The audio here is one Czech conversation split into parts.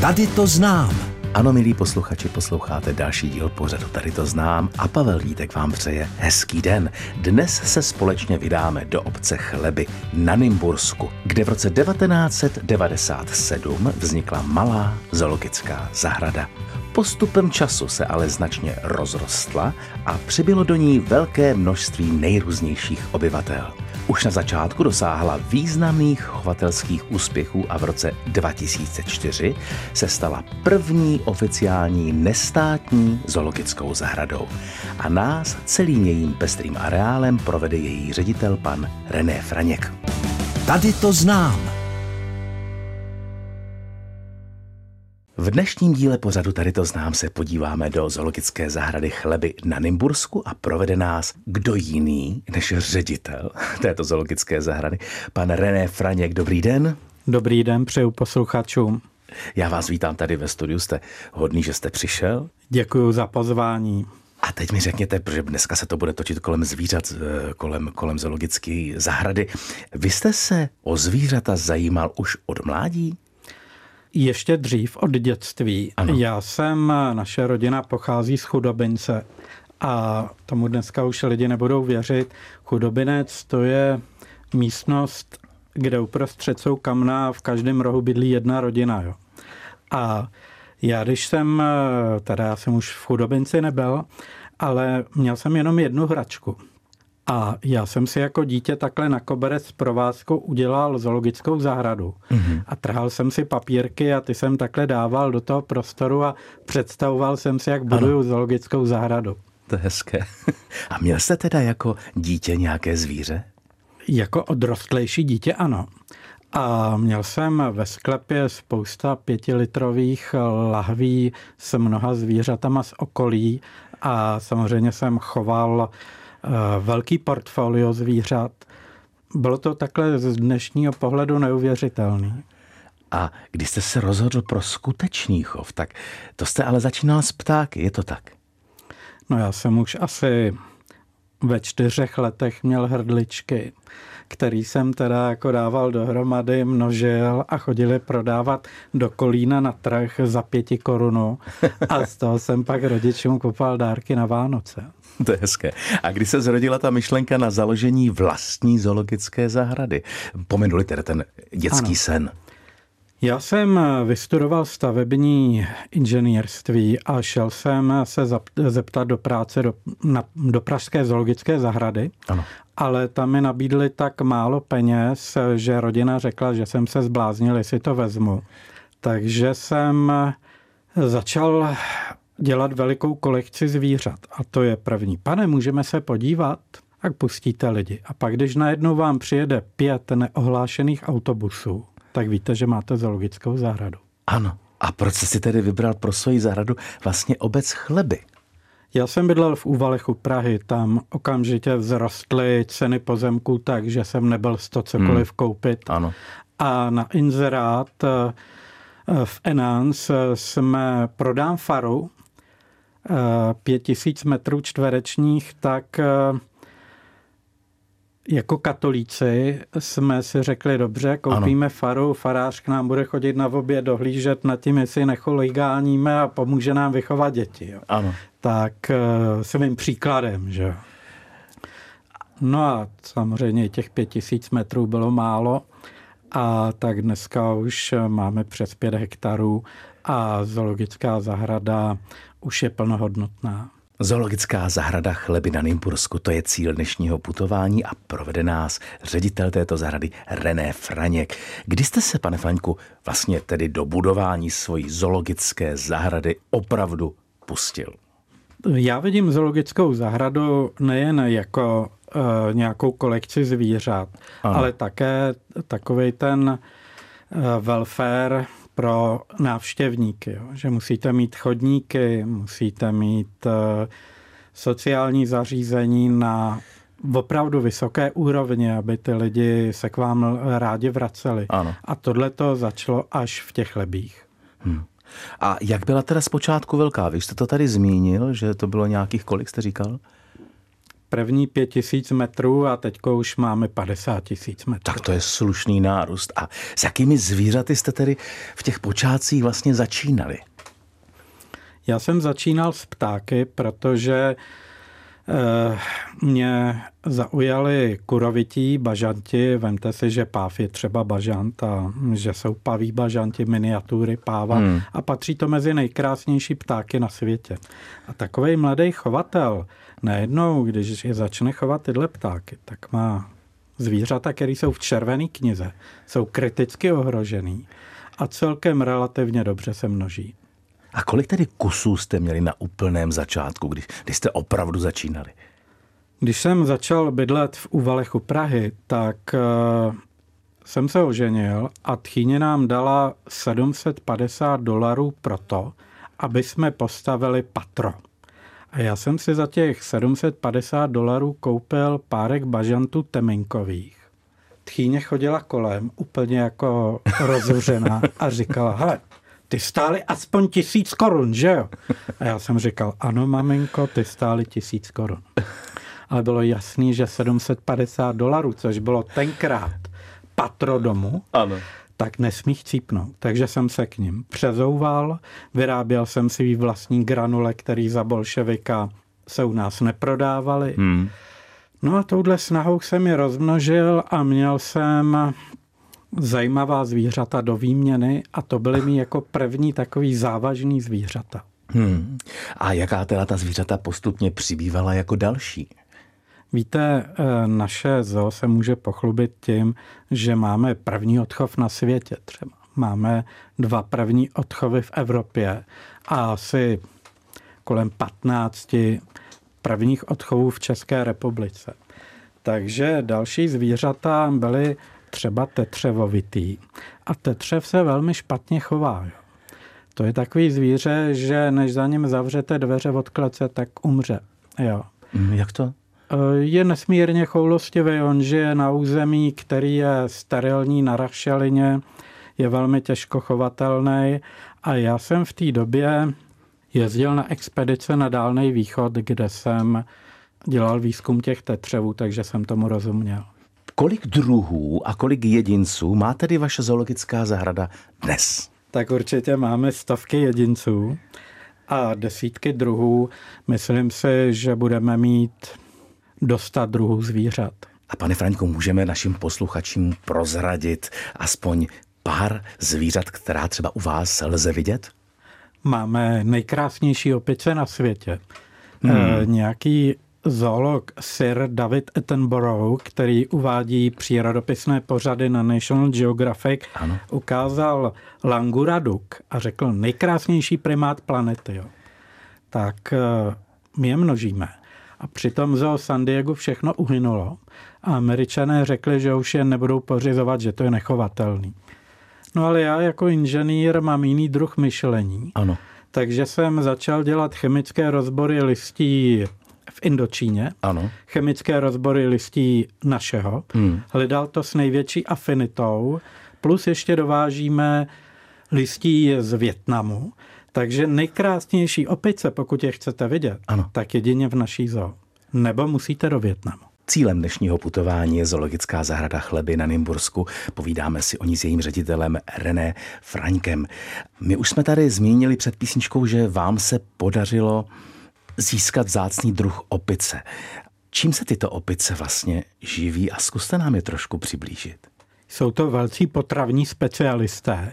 Tady to znám. Ano, milí posluchači, posloucháte další díl pořadu Tady to znám a Pavel Vítek vám přeje hezký den. Dnes se společně vydáme do obce Chleby na Nymbursku, kde v roce 1997 vznikla malá zoologická zahrada. Postupem času se ale značně rozrostla a přibylo do ní velké množství nejrůznějších obyvatel. Už na začátku dosáhla významných chovatelských úspěchů a v roce 2004 se stala první oficiální nestátní zoologickou zahradou. A nás celým jejím pestrým areálem provede její ředitel pan René Franěk. Tady to znám. V dnešním díle pořadu Tady to znám se podíváme do zoologické zahrady Chleby na Nymbursku a provede nás kdo jiný než ředitel této zoologické zahrady, pan René Franěk. Dobrý den. Dobrý den, přeju posluchačům. Já vás vítám tady ve studiu, jste hodný, že jste přišel. Děkuji za pozvání. A teď mi řekněte, protože dneska se to bude točit kolem zvířat, eh, kolem, kolem zoologické zahrady. Vy jste se o zvířata zajímal už od mládí? Ještě dřív od dětství. Ano. Já jsem, naše rodina pochází z chudobince a tomu dneska už lidi nebudou věřit. Chudobinec to je místnost, kde uprostřed jsou kamna a v každém rohu bydlí jedna rodina. Jo. A já když jsem, teda já jsem už v chudobinci nebyl, ale měl jsem jenom jednu hračku. A já jsem si jako dítě takhle na koberec provázkou udělal zoologickou zahradu. Mm-hmm. A trhal jsem si papírky a ty jsem takhle dával do toho prostoru a představoval jsem si, jak buduju ano. zoologickou zahradu. To je hezké. A měl jste teda jako dítě nějaké zvíře? Jako odrostlejší dítě ano. A měl jsem ve sklepě spousta pětilitrových lahví s mnoha zvířatama z okolí a samozřejmě jsem choval Eh, velký portfolio zvířat. Bylo to takhle z dnešního pohledu neuvěřitelný. A když jste se rozhodl pro skutečný chov, tak to jste ale začínal s ptáky, je to tak? No já jsem už asi ve čtyřech letech měl hrdličky, který jsem teda jako dával dohromady, množil a chodili prodávat do Kolína na trh za pěti korunu a z toho jsem pak rodičům kupoval dárky na Vánoce. To je hezké. A kdy se zrodila ta myšlenka na založení vlastní zoologické zahrady? Pomenuli tedy ten dětský ano. sen. Já jsem vystudoval stavební inženýrství a šel jsem se zeptat do práce do, na, do Pražské zoologické zahrady, ano. ale tam mi nabídli tak málo peněz, že rodina řekla, že jsem se zbláznil, jestli to vezmu. Takže jsem začal dělat velikou kolekci zvířat. A to je první. Pane, můžeme se podívat? Tak pustíte lidi. A pak, když najednou vám přijede pět neohlášených autobusů, tak víte, že máte zoologickou zahradu. Ano. A proč jste si tedy vybral pro svoji zahradu vlastně obec Chleby? Já jsem bydlel v Úvalech u Prahy, tam okamžitě vzrostly ceny pozemků tak, že jsem nebyl z to cokoliv hmm. koupit. Ano. A na inzerát eh, v Enans jsme prodám faru, pět tisíc metrů čtverečních, tak eh, jako katolíci jsme si řekli, dobře, koupíme ano. faru, farář k nám bude chodit na oběd dohlížet nad tím, jestli necholigáníme a pomůže nám vychovat děti. Jo. Ano. Tak eh, svým příkladem, že No a samozřejmě těch pět tisíc metrů bylo málo a tak dneska už máme přes pět hektarů a zoologická zahrada už je plnohodnotná. Zoologická zahrada Chleby na Nymbursku, to je cíl dnešního putování a provede nás ředitel této zahrady René Franěk. Kdy jste se, pane Faňku, vlastně tedy do budování svojí zoologické zahrady opravdu pustil? Já vidím zoologickou zahradu nejen jako uh, nějakou kolekci zvířat, ano. ale také takový ten uh, welfare pro návštěvníky, jo? že musíte mít chodníky, musíte mít uh, sociální zařízení na opravdu vysoké úrovni, aby ty lidi se k vám rádi vraceli. Ano. A tohle to začalo až v těch lebích. Hmm. A jak byla teda zpočátku velká? Vy jste to tady zmínil, že to bylo nějakých kolik, jste říkal? první pět tisíc metrů a teď už máme 50 tisíc metrů. Tak to je slušný nárůst. A s jakými zvířaty jste tedy v těch počátcích vlastně začínali? Já jsem začínal s ptáky, protože Eh, mě zaujali kurovití bažanti. Vemte si, že páv je třeba bažant a že jsou paví bažanti, miniatury páva hmm. a patří to mezi nejkrásnější ptáky na světě. A takový mladý chovatel najednou, když je začne chovat tyhle ptáky, tak má zvířata, které jsou v červené knize, jsou kriticky ohrožený a celkem relativně dobře se množí. A kolik tedy kusů jste měli na úplném začátku, když, když jste opravdu začínali? Když jsem začal bydlet v Uvalech u Prahy, tak uh, jsem se oženil a tchýně nám dala 750 dolarů pro to, aby jsme postavili patro. A já jsem si za těch 750 dolarů koupil párek bažantů teminkových. Tchýně chodila kolem, úplně jako rozhořená a říkala, hele, ty stály aspoň tisíc korun, že jo? A já jsem říkal, ano, maminko, ty stály tisíc korun. Ale bylo jasný, že 750 dolarů, což bylo tenkrát patro domu, ano. tak nesmí chcípnout. Takže jsem se k ním přezouval, vyráběl jsem si vlastní granule, který za bolševika se u nás neprodávali. Hmm. No a touhle snahou jsem je rozmnožil a měl jsem zajímavá zvířata do výměny a to byly mi jako první takový závažný zvířata. Hmm. A jaká teda ta zvířata postupně přibývala jako další? Víte, eh, naše zoo se může pochlubit tím, že máme první odchov na světě třeba. Máme dva první odchovy v Evropě a asi kolem 15 prvních odchovů v České republice. Takže další zvířata byly třeba tetřevovitý. A tetřev se velmi špatně chová. To je takový zvíře, že než za ním zavřete dveře od klece, tak umře. Jo. Mm, jak to? E, je nesmírně choulostivý. On žije na území, který je sterilní na rašelině, je velmi těžko chovatelný a já jsem v té době jezdil na expedice na Dálný východ, kde jsem dělal výzkum těch tetřevů, takže jsem tomu rozuměl. Kolik druhů a kolik jedinců má tedy vaše zoologická zahrada dnes? Tak určitě máme stovky jedinců a desítky druhů. Myslím si, že budeme mít dostat druhů zvířat. A pane Franku, můžeme našim posluchačům prozradit aspoň pár zvířat, která třeba u vás lze vidět? Máme nejkrásnější opice na světě. Hmm. E, nějaký zoolog Sir David Attenborough, který uvádí přírodopisné pořady na National Geographic, ano. ukázal languraduk a řekl nejkrásnější primát planety. Jo. Tak eh, my je množíme. A přitom zoo San Diego všechno uhynulo a američané řekli, že už je nebudou pořizovat, že to je nechovatelný. No ale já jako inženýr mám jiný druh myšlení. Ano. Takže jsem začal dělat chemické rozbory listí v Indočíně, ano. chemické rozbory listí našeho. Hmm. Hledal to s největší afinitou, plus ještě dovážíme listí z Větnamu. Takže nejkrásnější opice, pokud je chcete vidět, ano. tak jedině v naší zoo. Nebo musíte do Větnamu. Cílem dnešního putování je zoologická zahrada Chleby na Nymbursku. Povídáme si o ní s jejím ředitelem René Frankem. My už jsme tady zmínili před písničkou, že vám se podařilo získat zácný druh opice. Čím se tyto opice vlastně živí a zkuste nám je trošku přiblížit. Jsou to velcí potravní specialisté.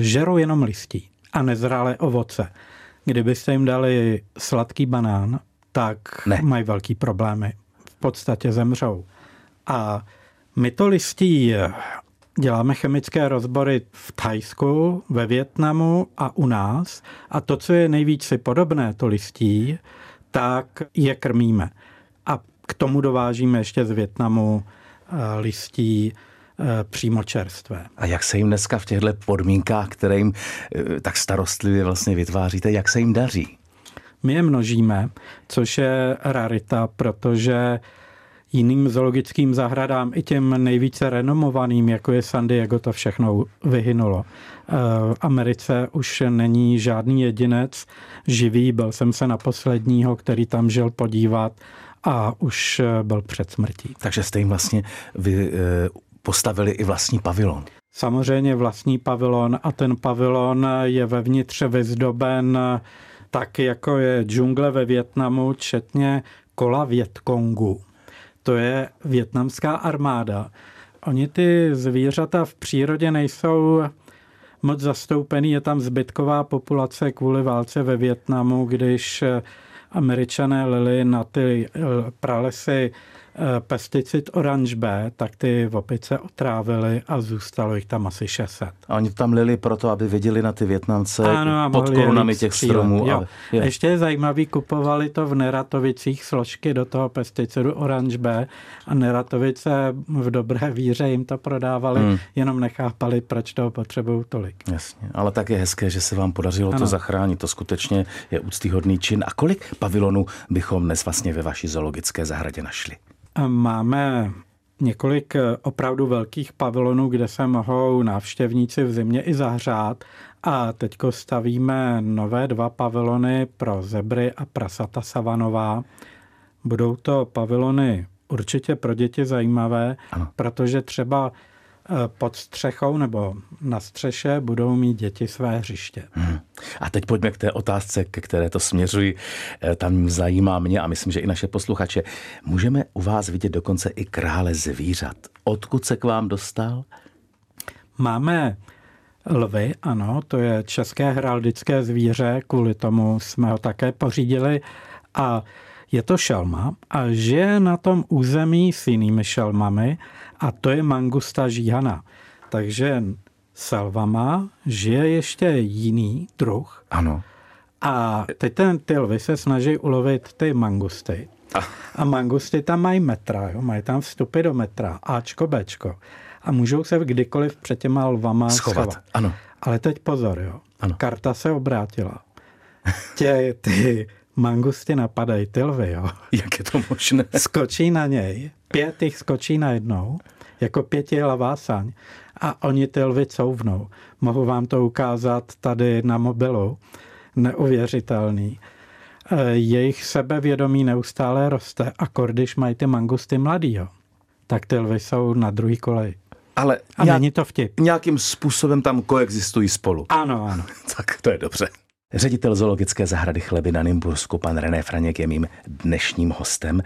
Žerou jenom listí a nezralé ovoce. Kdybyste jim dali sladký banán, tak ne. mají velký problémy. V podstatě zemřou. A my to listí Děláme chemické rozbory v Thajsku, ve Větnamu a u nás. A to, co je nejvíc si podobné, to listí, tak je krmíme. A k tomu dovážíme ještě z Větnamu eh, listí eh, přímo čerstvé. A jak se jim dneska v těchto podmínkách, které jim eh, tak starostlivě vlastně vytváříte, jak se jim daří? My je množíme, což je rarita, protože jiným zoologickým zahradám, i těm nejvíce renomovaným, jako je San Diego, to všechno vyhynulo. Eh, v Americe už není žádný jedinec živý, byl jsem se na posledního, který tam žil podívat a už byl před smrtí. Takže jste jim vlastně vy postavili i vlastní pavilon. Samozřejmě vlastní pavilon a ten pavilon je vevnitř vyzdoben tak, jako je džungle ve Větnamu, četně kola Větkongu. To je větnamská armáda. Oni ty zvířata v přírodě nejsou moc zastoupený, je tam zbytková populace kvůli válce ve Větnamu, když američané lili na ty pralesy pesticid Orange B, tak ty opice otrávily a zůstalo jich tam asi 600. A oni tam lili proto, aby viděli na ty Větnamce ano, pod korunami těch střílet. stromů. Ale, je. Ještě je zajímavý, kupovali to v Neratovicích složky do toho pesticidu Orange B a Neratovice v dobré víře jim to prodávali, hmm. jenom nechápali, proč toho potřebují tolik. Jasně, ale tak je hezké, že se vám podařilo ano. to zachránit. To skutečně je úctyhodný čin. A kolik pavilonů bychom dnes vlastně ve vaší zoologické zahradě našli? Máme několik eh, opravdu velkých pavilonů, kde se mohou návštěvníci v zimě i zahřát. A teďko stavíme nové dva pavilony pro zebry a prasata savanová. Budou to pavilony určitě pro děti zajímavé, ano. protože třeba pod střechou nebo na střeše budou mít děti své hřiště. Hmm. A teď pojďme k té otázce, ke které to směřuji. Eh, tam zajímá mě a myslím, že i naše posluchače. Můžeme u vás vidět dokonce i krále zvířat. Odkud se k vám dostal? Máme lvy, ano, to je české heraldické zvíře, kvůli tomu jsme ho také pořídili a je to šelma a žije na tom území s jinými šelmami a to je mangusta žíhana. Takže salvama žije ještě jiný druh. Ano. A teď ten, ty lvy se snaží ulovit ty mangusty. A mangusty tam mají metra, jo? mají tam vstupy do metra, Ačko, Bčko. A můžou se kdykoliv před těma lvama schovat. schovat. Ano. Ale teď pozor, jo. Ano. Karta se obrátila. Tě, ty mangusty napadají ty lvy, jo. Jak je to možné? Skočí na něj, pět jich skočí najednou, jako pětihlavá saň a oni ty lvy couvnou. Mohu vám to ukázat tady na mobilu. Neuvěřitelný. E, jejich sebevědomí neustále roste a když mají ty mangusty mladý, jo, tak ty lvy jsou na druhý kolej. Ale a nějak, není to vtip. Nějakým způsobem tam koexistují spolu. Ano, ano. tak to je dobře. Ředitel zoologické zahrady Chleby na Nymbursku, pan René Franěk, je mým dnešním hostem.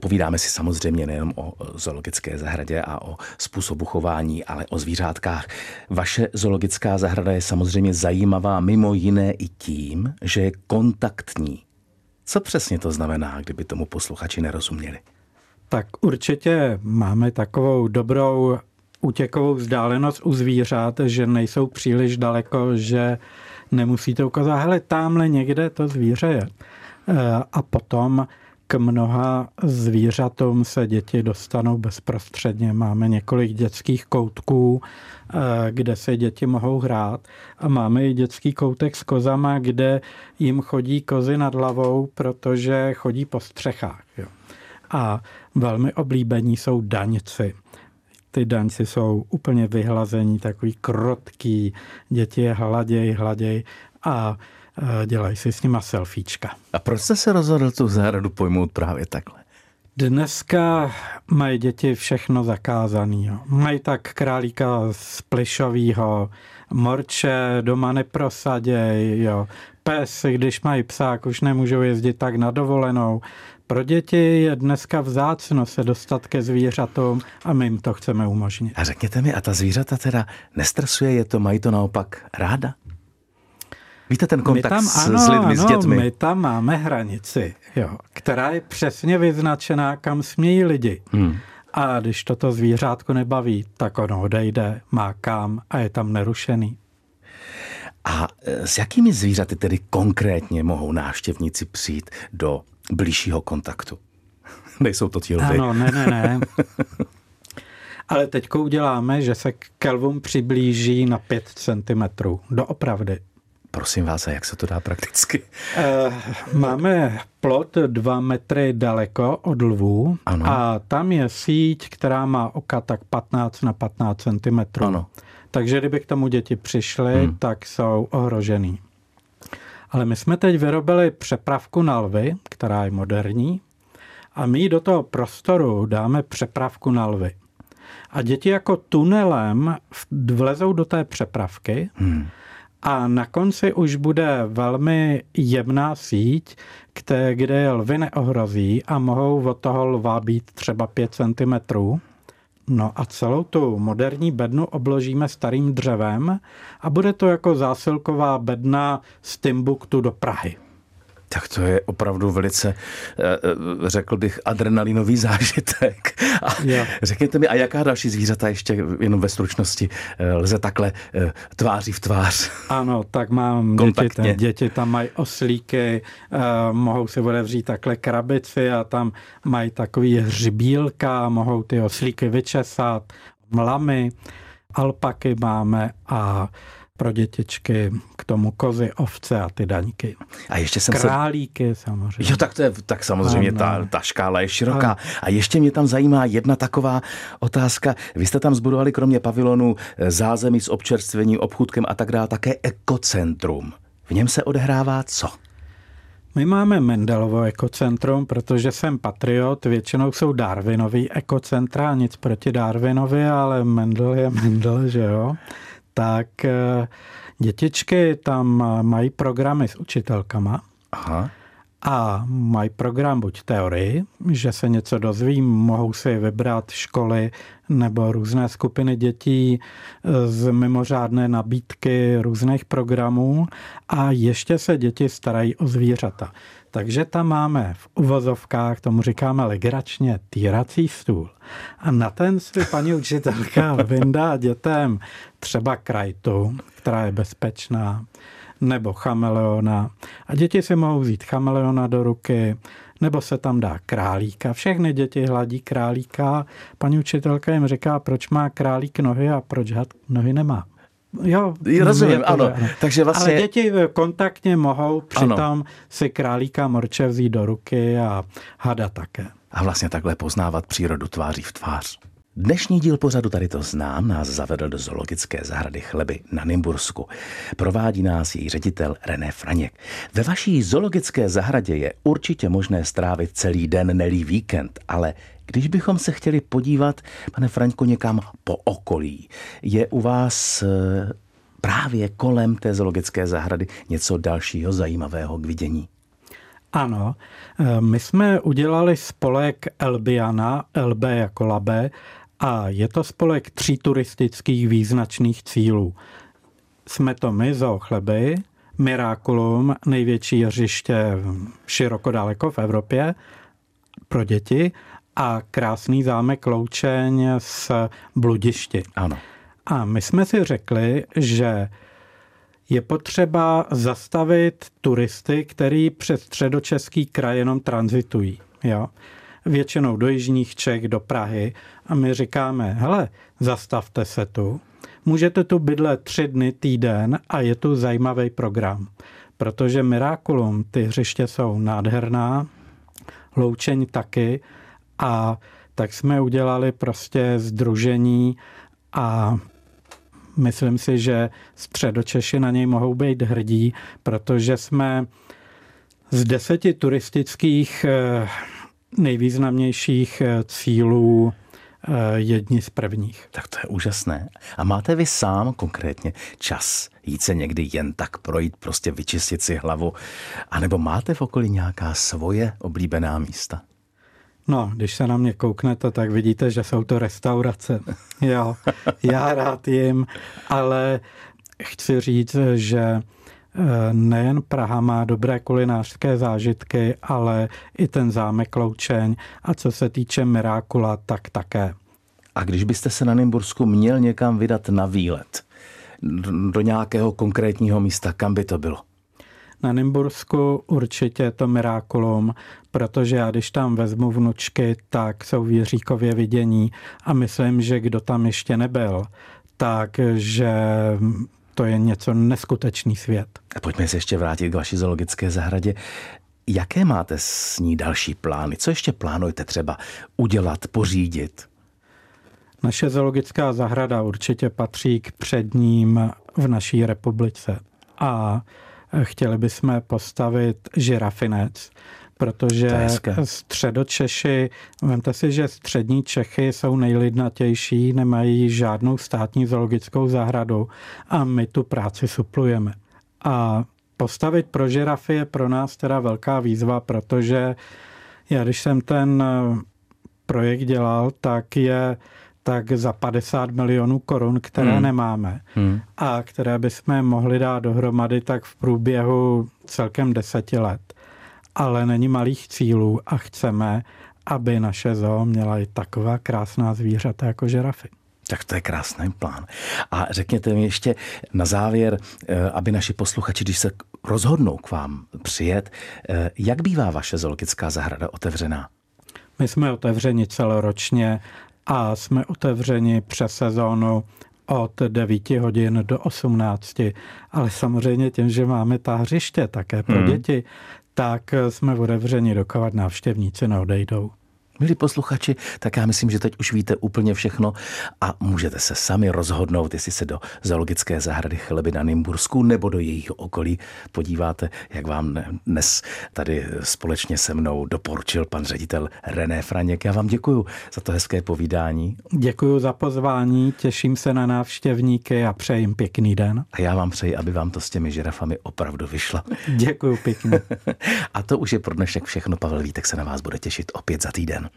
Povídáme si samozřejmě nejen o zoologické zahradě a o způsobu chování, ale o zvířátkách. Vaše zoologická zahrada je samozřejmě zajímavá mimo jiné i tím, že je kontaktní. Co přesně to znamená, kdyby tomu posluchači nerozuměli? Tak určitě máme takovou dobrou útěkovou vzdálenost u zvířat, že nejsou příliš daleko, že nemusíte ukázat, hele, tamhle někde to zvíře je. E, a potom k mnoha zvířatům se děti dostanou bezprostředně. Máme několik dětských koutků, e, kde se děti mohou hrát a máme i dětský koutek s kozama, kde jim chodí kozy nad hlavou, protože chodí po střechách. A velmi oblíbení jsou daňci ty daňci jsou úplně vyhlazení, takový krotký, děti je hladěj, hladěj a e, dělají si s nima selfiečka. A proč jste se rozhodl tu zahradu pojmout právě takhle? Dneska mají děti všechno zakázané. Mají tak králíka z plišového, morče doma neprosaděj, jo. Pes, když mají psák, už nemůžou jezdit tak na dovolenou. Pro děti je dneska vzácno se dostat ke zvířatům a my jim to chceme umožnit. A řekněte mi, a ta zvířata teda nestresuje je to, mají to naopak ráda? Víte ten kontakt tam, s, ano, s lidmi, ano, s dětmi? my tam máme hranici, jo, která je přesně vyznačená, kam smějí lidi. Hmm. A když toto zvířátko nebaví, tak ono odejde, má kam a je tam nerušený. A e, s jakými zvířaty tedy konkrétně mohou návštěvníci přijít do blížšího kontaktu? Nejsou to ti lvy. Ano, ne, ne, ne. Ale teď uděláme, že se k kelvům přiblíží na 5 cm. Doopravdy. Prosím vás, a jak se to dá prakticky? Uh, máme plot 2 metry daleko od lvů ano. a tam je síť, která má oka tak 15 na 15 cm. Ano. Takže kdyby k tomu děti přišly, hmm. tak jsou ohrožený. Ale my jsme teď vyrobili přepravku na lvy, která je moderní a my do toho prostoru dáme přepravku na lvy. A děti jako tunelem vlezou do té přepravky hmm. a na konci už bude velmi jemná síť, které, kde lvy neohrozí a mohou od toho lva být třeba 5 cm. No a celou tu moderní bednu obložíme starým dřevem a bude to jako zásilková bedna z Timbuktu do Prahy. Tak to je opravdu velice, eh, eh, řekl bych, adrenalinový zážitek. A řekněte mi, a jaká další zvířata ještě jenom ve stručnosti eh, lze takhle tváří v tvář? Ano, tak mám děti, tam, děti tam mají oslíky, mohou si odevřít takhle krabici a tam mají takový hřbílka, mohou ty oslíky vyčesat, mlamy, alpaky máme a pro dětičky, k tomu kozy, ovce a ty daňky. A ještě jsem Králíky se... samozřejmě. Jo, tak, to je, tak samozřejmě ta, ta škála je široká. A ještě mě tam zajímá jedna taková otázka. Vy jste tam zbudovali kromě pavilonu eh, zázemí s občerstvením, obchůdkem a tak dále, také ekocentrum. V něm se odehrává co? My máme Mendelovo ekocentrum, protože jsem patriot, většinou jsou Darwinový ekocentra, nic proti Darwinovi, ale Mendel je Mendel, že jo tak eh, dětičky tam mají programy s učitelkama. Aha. A mají program buď teorii, že se něco dozví, mohou si vybrat školy nebo různé skupiny dětí eh, z mimořádné nabídky různých programů a ještě se děti starají o zvířata. Takže tam máme v uvozovkách, tomu říkáme legračně, týrací stůl. A na ten si paní učitelka vyndá dětem třeba krajtu, která je bezpečná, nebo chameleona. A děti si mohou vzít chameleona do ruky, nebo se tam dá králíka. Všechny děti hladí králíka. Paní učitelka jim říká, proč má králík nohy a proč had nohy nemá. Jo, rozumím, ano. Takže vlastně... Ale děti kontaktně mohou přitom ano. si králíka morče vzít do ruky a hada také. A vlastně takhle poznávat přírodu tváří v tvář. Dnešní díl pořadu tady to znám nás zavedl do zoologické zahrady Chleby na Nymbursku. Provádí nás její ředitel René Franěk. Ve vaší zoologické zahradě je určitě možné strávit celý den, nelý víkend, ale když bychom se chtěli podívat, pane Fraňko, někam po okolí, je u vás eh, právě kolem té zoologické zahrady něco dalšího zajímavého k vidění? Ano, eh, my jsme udělali spolek Elbiana, LB jako Labe, a je to spolek tří turistických význačných cílů. Jsme to my, Zoochleby, Miraculum, největší hřiště široko daleko v Evropě pro děti a krásný zámek Loučeň s bludišti. Ano. A my jsme si řekli, že je potřeba zastavit turisty, který přes středočeský kraj jenom tranzitují. Jo? Většinou do jižních Čech, do Prahy. A my říkáme, hele, zastavte se tu. Můžete tu bydlet tři dny, týden a je tu zajímavý program. Protože Miraculum, ty hřiště jsou nádherná, Loučeň taky a tak jsme udělali prostě združení a myslím si, že středočeši na něj mohou být hrdí, protože jsme z deseti turistických eh, nejvýznamnějších eh, cílů eh, jedni z prvních. Tak to je úžasné. A máte vy sám konkrétně čas jít se někdy jen tak projít, prostě vyčistit si hlavu? A nebo máte v okolí nějaká svoje oblíbená místa? No, když se na mě kouknete, tak vidíte, že jsou to restaurace. Jo, já rád jim, ale chci říct, že nejen Praha má dobré kulinářské zážitky, ale i ten zámek Loučeň a co se týče Mirákula, tak také. A když byste se na Nymbursku měl někam vydat na výlet, do nějakého konkrétního místa, kam by to bylo? Na Nymbursku určitě to Miraculum, protože já když tam vezmu vnučky, tak jsou v Jiříkově vidění a myslím, že kdo tam ještě nebyl, takže to je něco neskutečný svět. A pojďme se ještě vrátit k vaší zoologické zahradě. Jaké máte s ní další plány? Co ještě plánujete třeba udělat, pořídit? Naše zoologická zahrada určitě patří k předním v naší republice. A chtěli bychom postavit žirafinec, protože středočeši, vemte si, že střední Čechy jsou nejlidnatější, nemají žádnou státní zoologickou zahradu a my tu práci suplujeme. A postavit pro žirafy je pro nás teda velká výzva, protože já když jsem ten projekt dělal, tak je tak za 50 milionů korun, které hmm. nemáme hmm. a které bychom mohli dát dohromady tak v průběhu celkem deseti let. Ale není malých cílů a chceme, aby naše zoo měla i taková krásná zvířata jako žirafy. Tak to je krásný plán. A řekněte mi ještě na závěr, eh, aby naši posluchači, když se rozhodnou k vám přijet, eh, jak bývá vaše zoologická zahrada otevřená? My jsme otevřeni celoročně a jsme otevřeni přes sezónu od 9 hodin do 18, ale samozřejmě tím, že máme ta hřiště také pro hmm. děti, tak jsme otevřeni, dokávat návštěvníci neodejdou. Milí posluchači, tak já myslím, že teď už víte úplně všechno a můžete se sami rozhodnout, jestli se do zoologické zahrady Chleby na Nymbursku nebo do jejího okolí podíváte, jak vám dnes tady společně se mnou doporučil pan ředitel René Franěk. Já vám děkuji za to hezké povídání. Děkuji za pozvání, těším se na návštěvníky a přeji jim pěkný den. A já vám přeji, aby vám to s těmi žirafami opravdu vyšlo. Děkuji pěkně. a to už je pro dnešek všechno. Pavel Vítek se na vás bude těšit opět za týden.